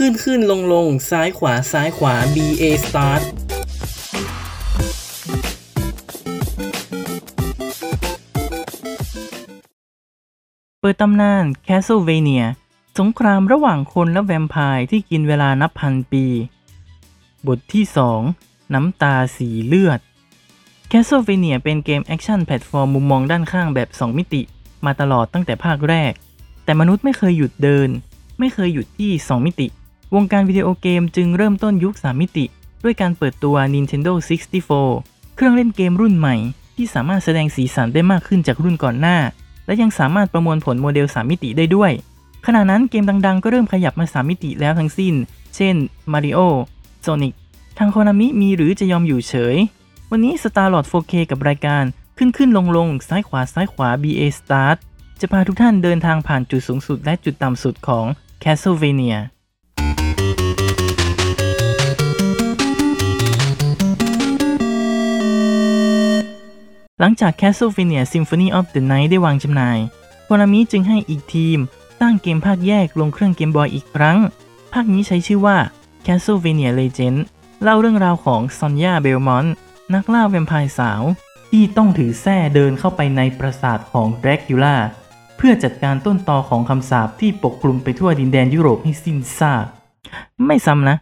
ขึ้นขึ้นลงลงซ้ายขวาซ้ายขวา B A start เปิดตำนาน Castlevania สงครามระหว่างคนและแวมไพร์ที่กินเวลานับพันปี บทที่ 2 น้ำตาสีเลือด Castlevania เป็นเกม action platform มุมมองด้านข้างแบบ 2 มิติ มาตลอดตั้งแต่ภาคแรก แต่มนุษย์ไม่เคยหยุดเดิน ไม่เคยหยุดที่ 2 มิติ วงการวิดีโอเกมจึงเริ่มต้นยุค 3 มิติ ด้วยการเปิดตัว Nintendo 64 เครื่องเล่นเกมรุ่นใหม่ ที่สามารถแสดงสีสันได้มากขึ้นจากรุ่นก่อนหน้า และยังสามารถประมวลผลโมเดล 3 มิติได้ด้วย ขณะนั้นเกมดังๆ ก็เริ่มขยับมา 3 มิติแล้วทั้งสิ้น เช่น Mario Sonic ทางโคนามิมีหรือจะยอมอยู่เฉย วันนี้ Starlord 4K กับรายการขึ้นขึ้นลงลงซ้ายขวาซ้ายขวา BA Start จะพาทุกท่านเดินทางผ่านจุดสูงสุดและจุดต่ำสุดของ Castlevania หลังจาก Castlevania Symphony of the Night ได้วางจำหน่ายโคนามิจึงให้อีกทีมสร้งเกมภาคแยกลงเครื่องเกมบอยอีกครั้ง ภาคนี้ใช้ชื่อว่า Castlevania Legend เล่าเรื่องราวของซอนยาเบลมอนต์นักล่าแวมไพร์สาว ที่ต้องถือแส้เดินเข้าไปในปราสาทของแดรกิล่าเพื่อจัดการต้นตอของคำสาปที่ปกคลุมไปทั่วดินแดนยุโรปให้สิ้นซาก ไม่ซ้ำนะ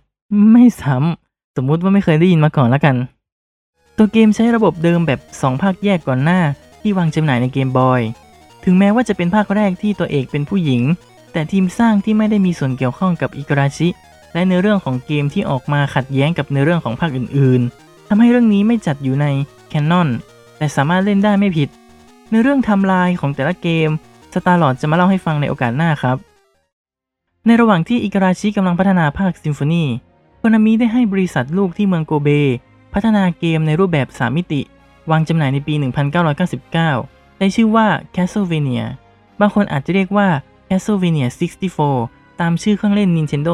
ไม่ซ้ำ สมมุติว่าไม่เคยได้ยินมาก่อนละกัน ตัวเกมใช้ระบบเดิมแบบ 2 ภาคแยกก่อนหน้า ที่วางจำหน่ายในเกมบอย ถึงแม้ว่าจะเป็นภาคแรกที่ตัวเอกเป็นผู้หญิง แต่ทีมสร้างที่ไม่ได้มีส่วนเกี่ยวข้องกับอิกราชิ และเนื้อเรื่องของเกมที่ออกมาขัดแย้งกับเนื้อเรื่องของภาคอื่นๆทำให้เรื่องนี้ไม่จัดอยู่ในแคนนอนแต่สามารถเล่นได้ไม่ผิดเนื้อเรื่องทำลายของแต่ละเกมสตาร์ลอดจะมาเล่าให้ฟังในโอกาสหน้าครับ ในระหว่างที่อิกราชิกำลังพัฒนาภาคซิมโฟนีโคนามิได้ให้บริษัทลูกที่เมืองโกเบ พัฒนาเกมในรูปแบบ 3 มิติ วางจำหน่ายในปี 1999 ได้ชื่อว่า Castlevania บางคนอาจจะเรียกว่า Castlevania 64 ตามชื่อเครื่องเล่น Nintendo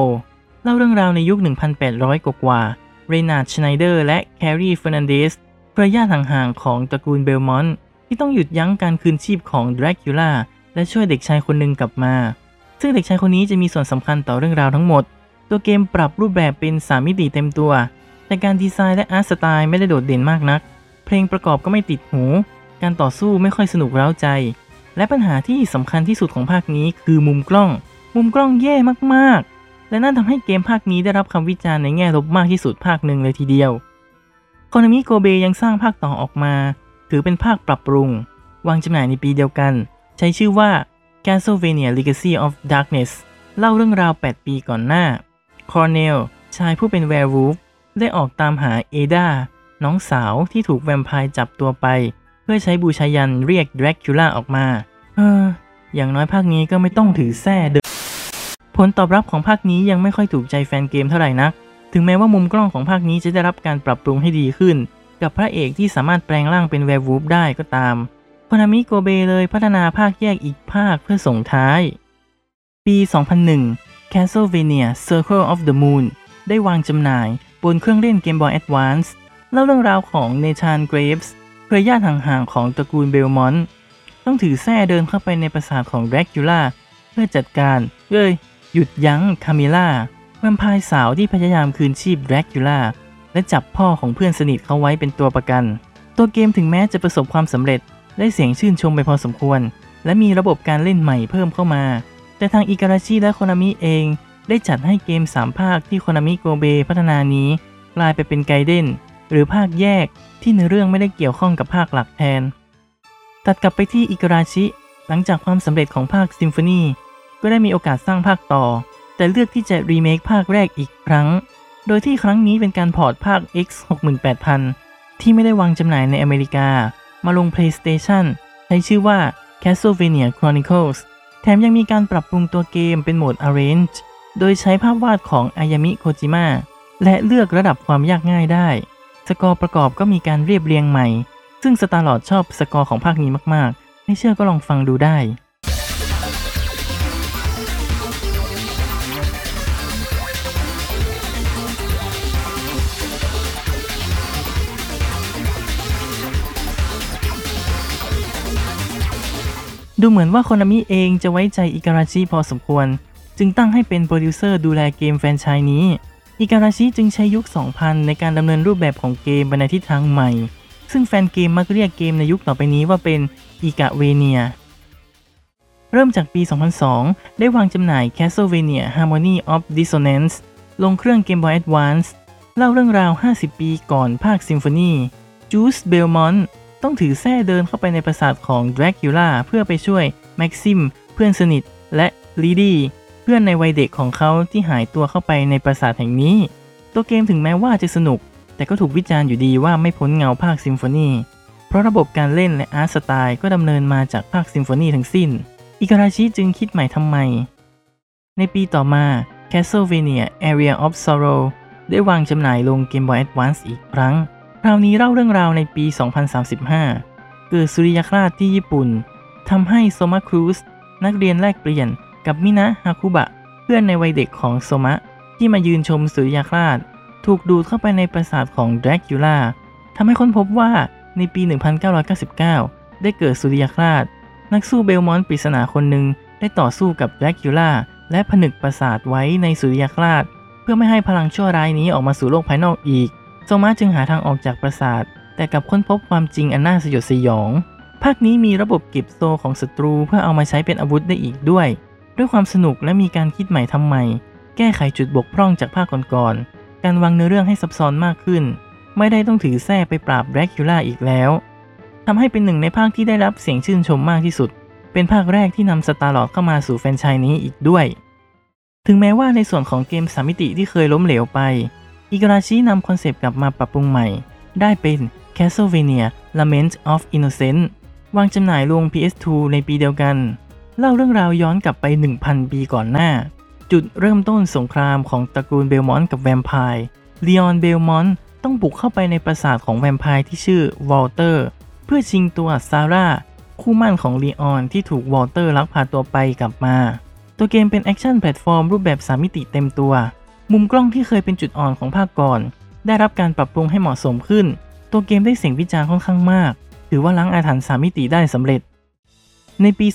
64 เล่าเรื่องราวในยุค 1,800กว่าเรนาร์ดชไนเดอร์และแครีเฟอร์นันเดสเครือญาติห่างๆของตระกูลเบลมอนต์ที่ต้องหยุดยั้งการคืนชีพของดรากูล่าและช่วยเด็กชายคนหนึ่งกลับมา ซึ่งเด็กชายคนนี้จะมีส่วนสำคัญต่อเรื่องราวทั้งหมด ตัวเกมปรับรูปแบบเป็น 3 มิติเต็มตัว แต่การดีไซน์และ art style ไม่ได้โดดเด่นมากนัก เพลงประกอบก็ไม่ติดหู การต่อสู้ไม่ค่อยสนุกเร้าใจ และปัญหาที่สำคัญที่สุดของภาคนี้คือมุมกล้อง มุมกล้องแย่มากๆ และนั่นทำให้เกมภาคนี้ได้รับคำวิจารณ์ในแง่ลบมากที่สุดภาคหนึ่งเลยทีเดียวโคนมิโกเบยังสร้างภาคต่อออกมา ถือเป็นภาคปรับปรุง วางจำหน่ายในปีเดียวกัน ใช้ชื่อว่า Castlevania Legacy of Darkness เล่าเรื่องราว 8 ปีก่อนหน้า คอร์เนล ชายผู้เป็น werewolf ได้ออกตามหาเอดาน้องสาวที่ถูกแวมไพร์จับตัวไป เพื่อใช้บูชายัญเรียกดรากูล่าออกมา เออ อย่างน้อยภาคนี้ก็ไม่ต้องถือแส้เดินผลตอบรับของภาคนี้ยังไม่ค่อยถูกใจแฟนเกมเท่าไหร่นัก ถึงแม้ว่ามุมกล้องของภาคนี้จะได้รับการปรับปรุงให้ดีขึ้น กับพระเอกที่สามารถแปลงร่างเป็น werewolf ได้ก็ตาม Konami Kobe เลยพัฒนาภาคแยกอีกภาคเพื่อส่งท้าย ปี 2001 Castlevania Circle of the Moon ได้วางจำหน่าย บนเครื่องเล่น Game Boy Advance เล่าเรื่องราวของเนธานเกรฟส์เครือญาติห่างๆของตระกูลเบลมอนต์ต้องถือแส้เดินเข้าไปในปราสาทของแดรกูล่าเพื่อจัดการเอ้ยหยุดยั้งคามิล่าแวมไพร์สาวที่พยายามคืนชีพแดรกูล่าและจับพ่อของเพื่อนสนิทเขาไว้เป็นตัวประกัน ตัวเกมถึงแม้จะประสบความสำเร็จได้เสียงชื่นชมไปพอสมควร และมีระบบการเล่นใหม่เพิ่มเข้ามา แต่ทางอิการาชิและโคนามิเอง ได้จัดให้เกม 3 ภาคที่โคนามิโกเบพัฒนานี้ กลายไปเป็นไกเดนหรือภาคแยกที่ในเรื่องไม่ได้เกี่ยวข้องกับภาคหลักแทน ตัดกลับไปที่อิกราชิ หลังจากความสำเร็จของภาคซิมโฟนีก็ได้มีโอกาสสร้างภาคต่อ แต่เลือกที่จะรีเมคภาคแรกอีกครั้ง โดยที่ครั้งนี้เป็นการพอร์ตภาค X 68000 ที่ไม่ได้วางจำหน่ายในอเมริกา มาลง PlayStation ใช้ชื่อว่า Castlevania Chronicles แถมยังมีการปรับปรุงตัวเกมเป็นโหมด Arrange โดยใช้ภาพวาดของอายามิโคจิมะและเลือกระดับความยากง่ายได้ สกอร์ประกอบก็มีการเรียบเรียงใหม่ ซึ่งสตาร์ลอดชอบสกอร์ของภาคนี้มากๆ ไม่เชื่อก็ลองฟังดูได้ดูเหมือนว่าโคนามิเองจะไว้ใจอิการาชิพอสมควร จึงตั้งให้เป็นโปรดิวเซอร์ดูแลเกมแฟรนไชส์นี้ อิการาชิจึงใช้ยุค 2000 ในการดำเนินรูปแบบของเกมไปในทิศทางใหม่ ซึ่งแฟนเกมมักเรียกเกมในยุคต่อไปนี้ว่าเป็น Igavania เริ่มจากปี 2002 ได้วางจำหน่าย Castlevania Harmony of Dissonance ลงเครื่อง Game Boy Advance เล่าเรื่องราว 50 ปีก่อนภาค Symphonyจูสเบลมอนต์ต้องถือแส้เดินเข้าไปในปราสาทของ Dracula เพื่อไปช่วยแม็กซิม เพื่อนสนิท และลีดี้ เพื่อนในวัยเด็กของเขาที่หายตัวเข้าไปในปราสาทแห่งนี้ ตัวเกมถึงแม้ว่าจะสนุก แต่ก็ถูกวิจารณ์อยู่ดีว่าไม่พ้นเงาภาค Symphony เพราะระบบการเล่นและ art style ก็ดำเนินมาจากภาค Symphony ทั้งสิ้น อิการาชิจึงคิดใหม่ทำไม ในปีต่อมา Castlevania Aria of Sorrow ได้วางจำหน่ายลง Game Boy Advance อีกครั้ง คราวนี้เล่าเรื่องราวในปี 2035 เกิดสุริยคราสที่ญี่ปุ่นทำให้โซมะครูสนักเรียนแลกเปลี่ยน กับมินะฮาคุบะ เพื่อนในวัยเด็กของโซมะ ที่มายืนชมสุริยคราสถูกดูดเข้าไปในปราสาทของแดรกิล่าทำให้ค้นพบว่าในปี 1999 ได้เกิดสุริยคราสนักสู้เบลมอนปริศนาคนหนึ่งได้ต่อสู้กับแดรกิล่าและผนึกปราสาทไว้ในสุริยคราสเพื่อไม่ให้พลังชั่วร้ายนี้ออกมาสู่โลกภายนอกอีก โซมาจึงหาทางออกจากปราสาท แต่กลับค้นพบความจริงอันน่าสยดสยองภาคนี้มีระบบเก็บโซของศัตรูเพื่อเอามาใช้เป็นอาวุธได้อีกด้วย ด้วยความสนุกและมีการคิดใหม่ทำใหม่ แก้ไขจุดบกพร่องจากภาคก่อนๆ การวางเนื้อเรื่องให้ซับซ้อนมากขึ้น ไม่ได้ต้องถือแส้ไปปราบแดรกิล่าอีกแล้ว ทำให้เป็นหนึ่งในภาคที่ได้รับเสียงชื่นชมมากที่สุด เป็นภาคแรกที่นำสตาร์ลอร์ดเข้ามาสู่แฟรนไชส์นี้อีกด้วย ถึงแม้ว่าในส่วนของเกมสามมิติที่เคยล้มเหลวไป อิการาชินำ concept กลับมาปรับปรุงใหม่ ได้เป็น Castlevania Lament of Innocence วางจำหน่ายลง PS2 ในปีเดียวกัน เล่าเรื่องราวย้อนกลับไป 1,000 ปีก่อนหน้า จุดเริ่มต้นสงครามของตระกูลเบลมอนต์กับแวมไพร์ลีออนเบลมอนต์ต้องบุกเข้าไปในปราสาทของแวมไพร์ที่ชื่อวอลเตอร์ เพื่อชิงตัวซาร่าคู่หมั้นของลีออนที่ถูกวอลเตอร์ลักพาตัวไปกลับมา ตัวเกมเป็น action platform รูปแบบสามมิติเต็มตัว มุมกล้องที่เคยเป็นจุดอ่อนของภาคก่อน ได้รับการปรับปรุงให้เหมาะสมขึ้น ตัวเกมได้เสียงวิจารณ์ค่อนข้างมาก ถือว่าล้างอาถรรพ์สามมิติได้สำเร็จ ในปี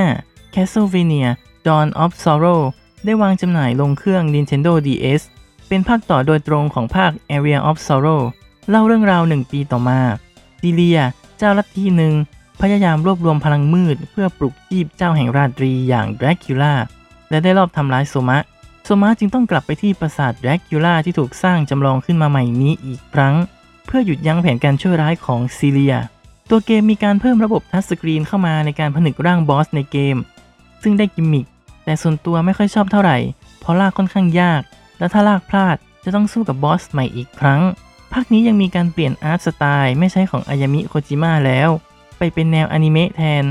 2005 Castlevania Dawn of Sorrow ได้วางจำหน่ายลงเครื่อง Nintendo DS เป็นภาคต่อโดยตรงของภาค Area of Sorrow เล่าเรื่องราวหนึ่งปีต่อมาซีเลีย เจ้าลัทธิหนึ่ง พยายามรวบรวมพลังมืด เพื่อปลุกชีพเจ้าแห่งราตรีอย่างแดรกิล่าและได้รอบทำร้ายโซมะ โซมะจึงต้องกลับไปที่ปราสาทแดรกิล่าที่ถูกสร้างจำลองขึ้นมาใหม่นี้อีกครั้ง เพื่อหยุดยั้งแผนการชั่วร้ายของซีเลีย ตัวเกมมีการเพิ่มระบบทัชสกรีนเข้ามาในการผนึกร่างบอสในเกม ซึ่งได้กิมมิคแต่ส่วนตัวไม่ค่อยชอบเท่าไหร่ เพราะลากค่อนข้างยาก และถ้าลากพลาดจะต้องสู้กับบอสใหม่อีกครั้ง ภาคนี้ยังมีการเปลี่ยนอาร์ตสไตล์ไม่ใช่ของอายามิโคจิมะแล้ว ไปเป็นแนวอนิเมะแทน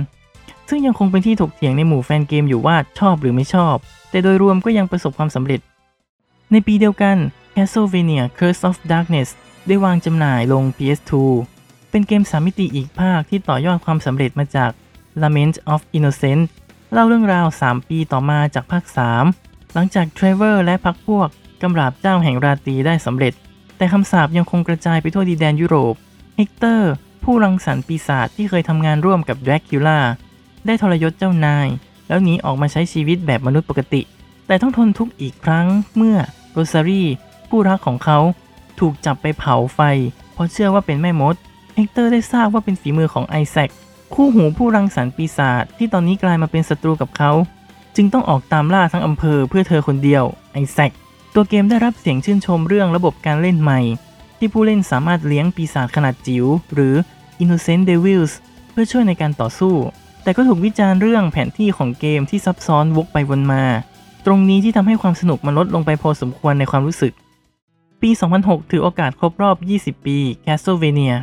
ซึ่งยังคงเป็นที่ถกเถียงในหมู่แฟนเกมอยู่ว่าชอบหรือไม่ชอบ แต่โดยรวมก็ยังประสบความสำเร็จ ในปีเดียวกัน Castlevania Curse of Darkness ได้วางจำหน่ายลง PS2 เป็นเกมสามมิติอีกภาคที่ต่อยอดความสำเร็จมาจาก Lament of Innocence เล่าเรื่องราว 3 ปีต่อมาจากภาค 3 หลังจากเทรเวอร์และพรรคพวกกำราบเจ้าแห่งราตรีได้สำเร็จ แต่คำสาปยังคงกระจายไปทั่วดินแดนยุโรปเฮกเตอร์ ผู้รังสรรค์ปีศาจที่เคยทำงานร่วมกับแดรกูล่าได้ทรยศเจ้านาย แล้วหนีออกมาใช้ชีวิตแบบมนุษย์ปกติ แต่ต้องทนทุกข์อีกครั้งเมื่อโรซารีคู่รักของเขา ถูกจับไปเผาไฟ เพราะเชื่อว่าเป็นแม่มด เฮกเตอร์ได้ทราบว่าเป็นฝีมือของไอแซคคู่หูผู้รังสรรค์ปีศาจที่ตอนนี้กลายมาเป็นศัตรูกับเขา จึงต้องออกตามล่าทั้งอำเภอเพื่อเธอคนเดียว ไอแซคตัวเกมได้รับเสียงชื่นชมเรื่องระบบการเล่นใหม่ ที่ผู้เล่นสามารถเลี้ยงปีศาจขนาดจิ๋วหรือ Innocent Devils เพื่อช่วยในการต่อสู้ แต่ก็ถูกวิจารณ์เรื่องแผนที่ของเกมที่ซับซ้อนวกไปวนมา ตรงนี้ที่ทำให้ความสนุกมันลดลงไปพอสมควรในความรู้สึก ปี 2006 ถือโอกาสครบรอบ 20 ปี Castlevania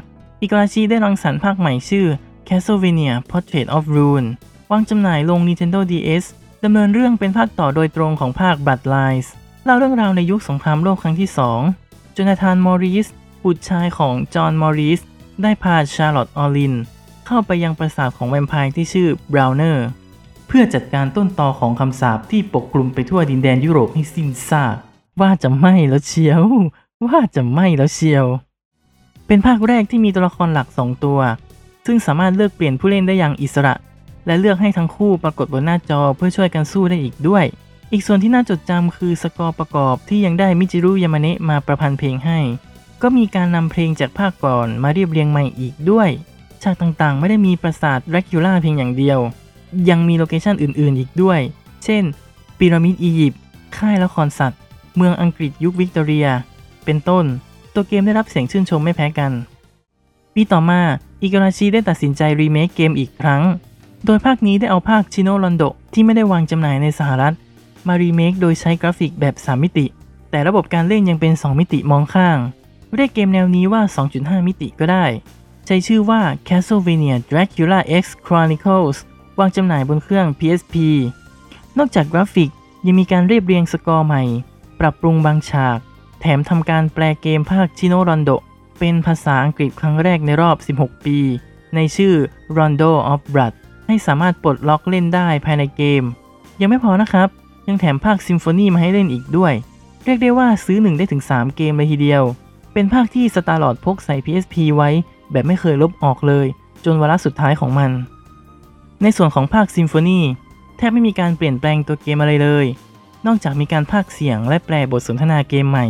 อิการาชิได้รังสรรค์ภาคใหม่ชื่อ Castlevania Portrait of Ruin วางจำหน่ายลง Nintendo DS ดำเนินเรื่องเป็นภาคต่อโดยตรงของภาค Bloodlines เล่าเรื่องราวในยุคสงครามโลกครั้งที่ 2 โจนาธาน มอริส บุตรชายของจอห์น มอริส ได้พาชาร์ลอตออลิน เข้าไปยังปราสาทของแวมไพร์ที่ชื่อบราวเนอร์ เพื่อจัดการต้นตอของคำสาปที่ปกคลุมไปทั่วดินแดนยุโรปให้สิ้นซาก ว่าจะไม่แล้วเชียว ว่าจะไม่แล้วเชียว เป็นภาคแรกที่มีตัวละครหลัก 2 ตัว ซึ่งสามารถเลือกเปลี่ยนผู้เล่นได้อย่างอิสระ และเลือกให้ทั้งคู่ปรากฏบนหน้าจอเพื่อช่วยกันสู้ได้อีกด้วย อีกส่วนที่น่าจดจำคือสกอร์ประกอบที่ยังได้มิจิรุยามาเนะมาประพันธ์เพลงให้ ก็มีการนำเพลงจากภาคก่อนมาเรียบเรียงใหม่อีกด้วย ฉากต่างๆ ไม่ได้มีปราสาทแดรกคิวล่าเพียงอย่างเดียว ยังมี location อื่นๆ อีกด้วย เช่นพีระมิดอียิปต์ค่ายละครสัตว์ เมืองอังกฤษยุควิกตอเรีย เป็นต้น ตัวเกมได้รับเสียงชื่นชมไม่แพ้กัน ปีต่อมาอิการาชิได้ตัดสินใจรีเมคเกมอีกครั้ง โดยภาคนี้ได้เอาภาค Chi no Rondo ที่ไม่ได้วางจำหน่ายในสหรัฐ มารีเมคโดยใช้กราฟิกแบบ 3 มิติ แต่ระบบการเล่นยังเป็น 2 มิติมองข้าง เรียกเกมแนวนี้ว่า 2.5 มิติก็ได้ ใช้ชื่อว่า Castlevania Dracula X Chronicles วางจำหน่ายบนเครื่อง PSP นอกจากกราฟิกยังมีการเรียบเรียงสกอร์ใหม่ ปรับปรุงบางฉาก แถมทำการแปลเกมภาค Chi no Rondo เป็นภาษาอังกฤษครั้งแรกในรอบ 16 ปี ในชื่อ Rondo of Blood ให้สามารถปลดล็อกเล่นได้ภายในเกม ยังไม่พอนะครับ ยังแถมภาค Symphony มาให้เล่นอีกด้วย เรียกได้ว่าซื้อ 1 ได้ถึง 3 เกมเลยทีเดียว เป็นภาคที่สตาร์ลอร์ดพกใส่ PSP ไว้ แบบไม่เคยลบออกเลย จนวาระสุดท้ายของมัน ในส่วนของภาคซิมโฟนีแทบไม่มีการเปลี่ยนแปลงตัวเกมอะไรเลย นอกจากมีการพากย์เสียงและแปลบทสนทนาเกมใหม่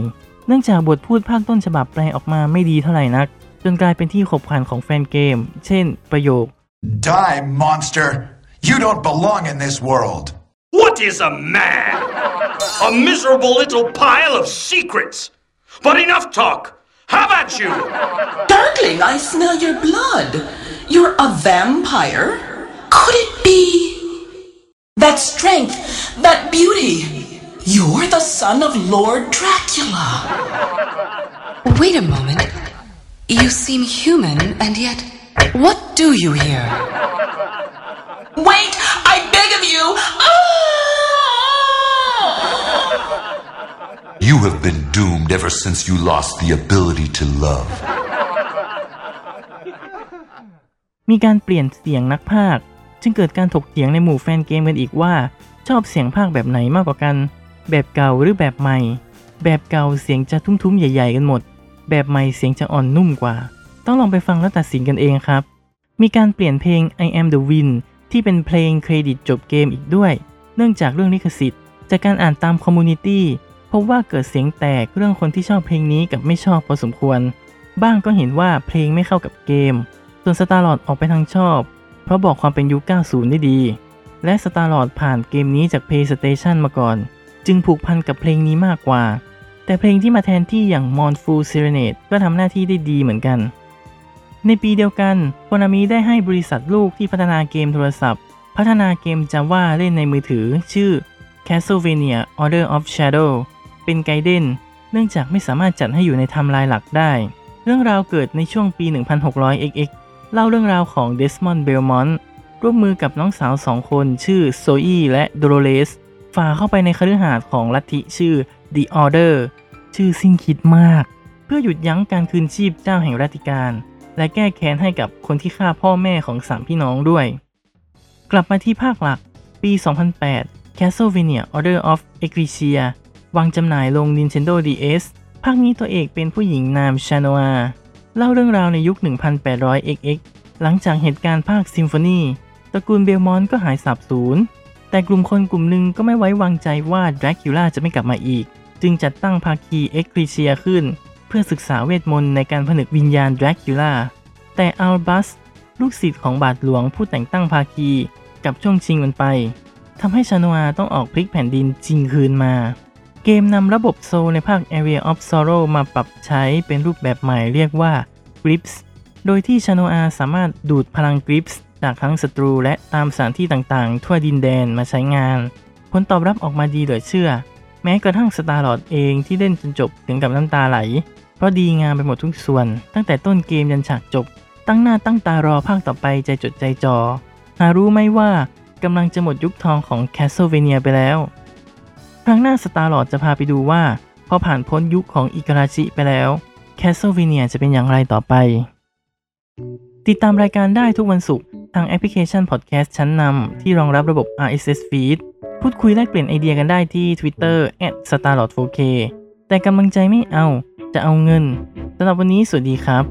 เนื่องจากบทพูดภาคต้นฉบับแปลออกมาไม่ดีเท่าไหร่นัก จนกลายเป็นที่ขบขันของแฟนเกม เช่น ประโยค Die, monster! You don't belong in this world! What is a man? A miserable little pile of secrets. But enough talk. How about you? Darkling, I smell your blood. You're a vampire? Could it be? That strength, that beauty. You're the son of Lord Dracula. Wait a moment. You seem human, and yet, what do you here? Wait, I beg of you. Ah! You have been doomed ever since you lost the ability to love. มีการเปลี่ยนเสียงนักพากย์ จึงเกิดการถกเถียงในหมู่แฟนเกมกันอีกว่า ชอบเสียงพากย์แบบไหนมากกว่ากัน แบบเก่าหรือแบบใหม่ แบบเก่าเสียงจะทุ้มๆใหญ่ ๆ กันหมด แบบใหม่เสียงจะอ่อนนุ่มกว่า ต้องลองไปฟังแล้วตัดสินกันเองครับ มีการเปลี่ยนเพลง I am the wind ที่เป็นเพลงเครดิตจบเกมอีกด้วย เนื่องจากเรื่องลิขสิทธิ์จากการอ่านตาม community พบว่าเกิดเสียงแตกเรื่องคนที่ชอบเพลงนี้กับไม่ชอบพอสมควร บ้างก็เห็นว่าเพลงไม่เข้ากับเกม ส่วนสตาร์ลอร์ดออกไปทางชอบ เพราะบอกความเป็นยุค 90 ได้ดี และสตาร์ลอร์ดผ่านเกมนี้จาก PlayStation มาก่อน จึงผูกพันกับเพลงนี้มากกว่า แต่เพลงที่มาแทนที่อย่าง Mournful Serenade ก็ทำหน้าที่ได้ดีเหมือนกัน ในปีเดียวกันโ o นามิได้ให้บริษัทลูกที่พัฒนาเกมโทรศัพท์ พัฒนาเกม Java เล่นในมือถือ ชื่อ Castlevania Order of Shadow เป็น Gaiden เนื่องจากไม่สามารถจัดให้อยู่ในไทม์ไลน์หลักได้ เรื่องราวเกิดในช่วงปี 1600 XX เล่าเรื่องราวของเดสมอนด์เบลมอนต์ร่วมมือกับน้องสาวสองคนชื่อโซอีและโดโรเลสฝ่าเข้าไปในคฤหาสน์ของลัทธิชื่อ The Order ชื่อสิ้นคิดมาก เพื่อหยุดยั้งการคืนชีพเจ้าแห่งรัตติกาล และแก้แค้นให้กับคนที่ฆ่าพ่อแม่ของสามพี่น้องด้วย กลับมาที่ภาคหลัก ปี 2008 Castlevania Order of Ecclesia วางจำหน่ายลง Nintendo DS ภาคนี้ตัวเอกเป็นผู้หญิงนามชาโนอา เล่าเรื่องราวในยุค 1800 XX หลังจากเหตุการณ์ภาคซิมโฟนีตระกูลเบลมอนต์ก็หายสาบสูญ แต่กลุ่มคนกลุ่มหนึ่งก็ไม่ไว้วางใจว่าแดร็กคูลาจะไม่กลับมาอีก จึงจัดตั้งภาคี Ecclesia ขึ้น เพื่อศึกษาเวทมนต์ในการผนึกวิญญาณดรากิล่า แต่อัลบัส ลูกศิษย์ของบาทหลวงผู้แต่งตั้งภาคีกับช่วงชิงมันไปทำให้ชาโนอาต้องออกพลิกแผ่นดินจริงคืนมา เกมนำระบบโซลในภาค Area of Sorrow มาปรับใช้เป็นรูปแบบใหม่เรียกว่า Grips โดยที่ชโนอาสามารถดูดพลัง Grips จากทั้งศัตรูและตามสถานที่ต่างๆ ทั่วดินแดนมาใช้งาน ผลตอบรับออกมาดีเหลือเชื่อ แม้กระทั่งสตาร์ลอดเองที่เล่นจนจบถึงกับน้ำตาไหล เพราะดีงามไปหมดทุกส่วน ตั้งแต่ต้นเกมยันฉากจบ ตั้งหน้าตั้งตารอภาคต่อไปใจจดใจจ่อ หารู้ไหมว่ากำลังจะหมดยุคทองของ Castlevania ไปแล้ว ครั้งหน้าสตาร์ลอดจะพาไปดูว่า พอผ่านพ้นยุคของอิการาชิไปแล้ว Castlevania จะเป็นอย่างไรต่อไป ติดตามรายการได้ทุกวันศุกร์ทางแอปพลิเคชันพอดแคสต์ชั้นนำที่รองรับระบบ RSS feed พูดคุยแลกเปลี่ยนไอเดียกันได้ที่ Twitter @starlord4k แต่กำลังใจไม่เอา จะเอาเงินสำหรับวันนี้สวัสดีครับ